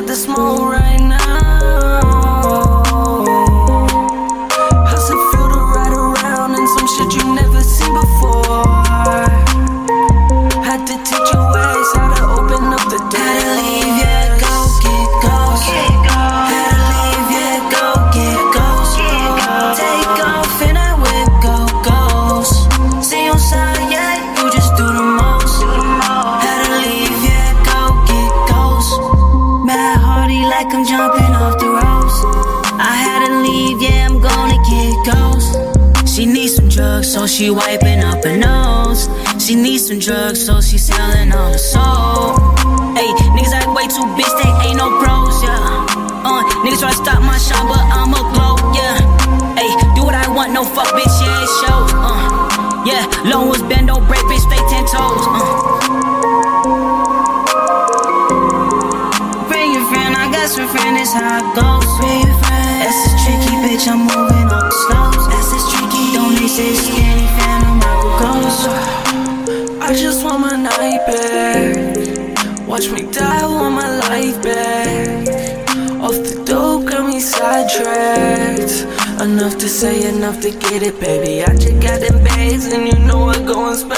got the smoke right now. How's it feel to ride around in some shit you never seen before? Had to teach your ways how to open up the door. Had to leave, yeah. like I'm jumping off the ropes. I had to leave, yeah, I'm gonna get ghost. She needs some drugs, so she wiping up her nose. She needs some drugs, so she selling all her soul. Hey, niggas act way too bitch, they ain't no pros, yeah. Uh, niggas try to stop my shine, but I'm a glow, yeah. Hey, do what I want, no fuck, bitch, yeah, it's show, uh. Yeah, loan was bend, don't break, bitch, stay ten toes, uh. Friend, I got some friend, that's how it goes. That's a tricky bitch, I'm moving on the slopes. That's this tricky, don't they say skinny phantom, I go ghost. I just want my night back. Watch me die, I want my life back. Off the dope, got me sidetracked. Enough to say, enough to get it, baby. I just got them bags, and you know I go and spend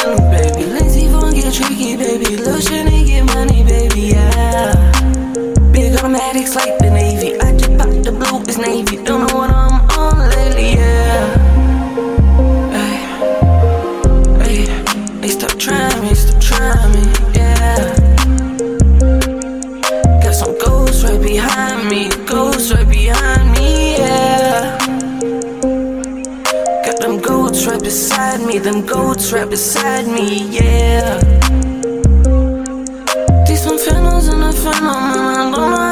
Big like the Navy. I just popped the blue, it's Navy. Don't know what I'm on lately, yeah. Ay, ay, ay, stop trying me, stop trying me, yeah. Got some ghosts right behind me, ghosts right behind me, yeah. Got them goats right beside me, them goats right beside me, yeah. These some phantoms in the phantom, and I don't know